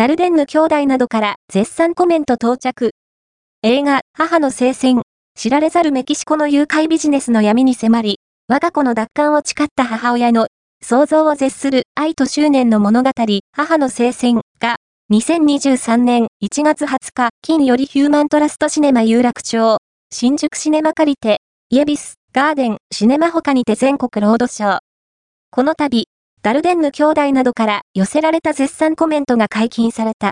ダルデンヌ兄弟などから絶賛コメント到着。映画、母の聖戦、知られざるメキシコの誘拐ビジネスの闇に迫り、我が子の奪還を誓った母親の想像を絶する愛と執念の物語、母の聖戦が、2023年1月20日、金よりヒューマントラストシネマ有楽町、新宿シネマ借りて、イエビス、ガーデン、シネマ他にて全国ロードショー。この度、ダルデンヌ兄弟などから寄せられた絶賛コメントが解禁された。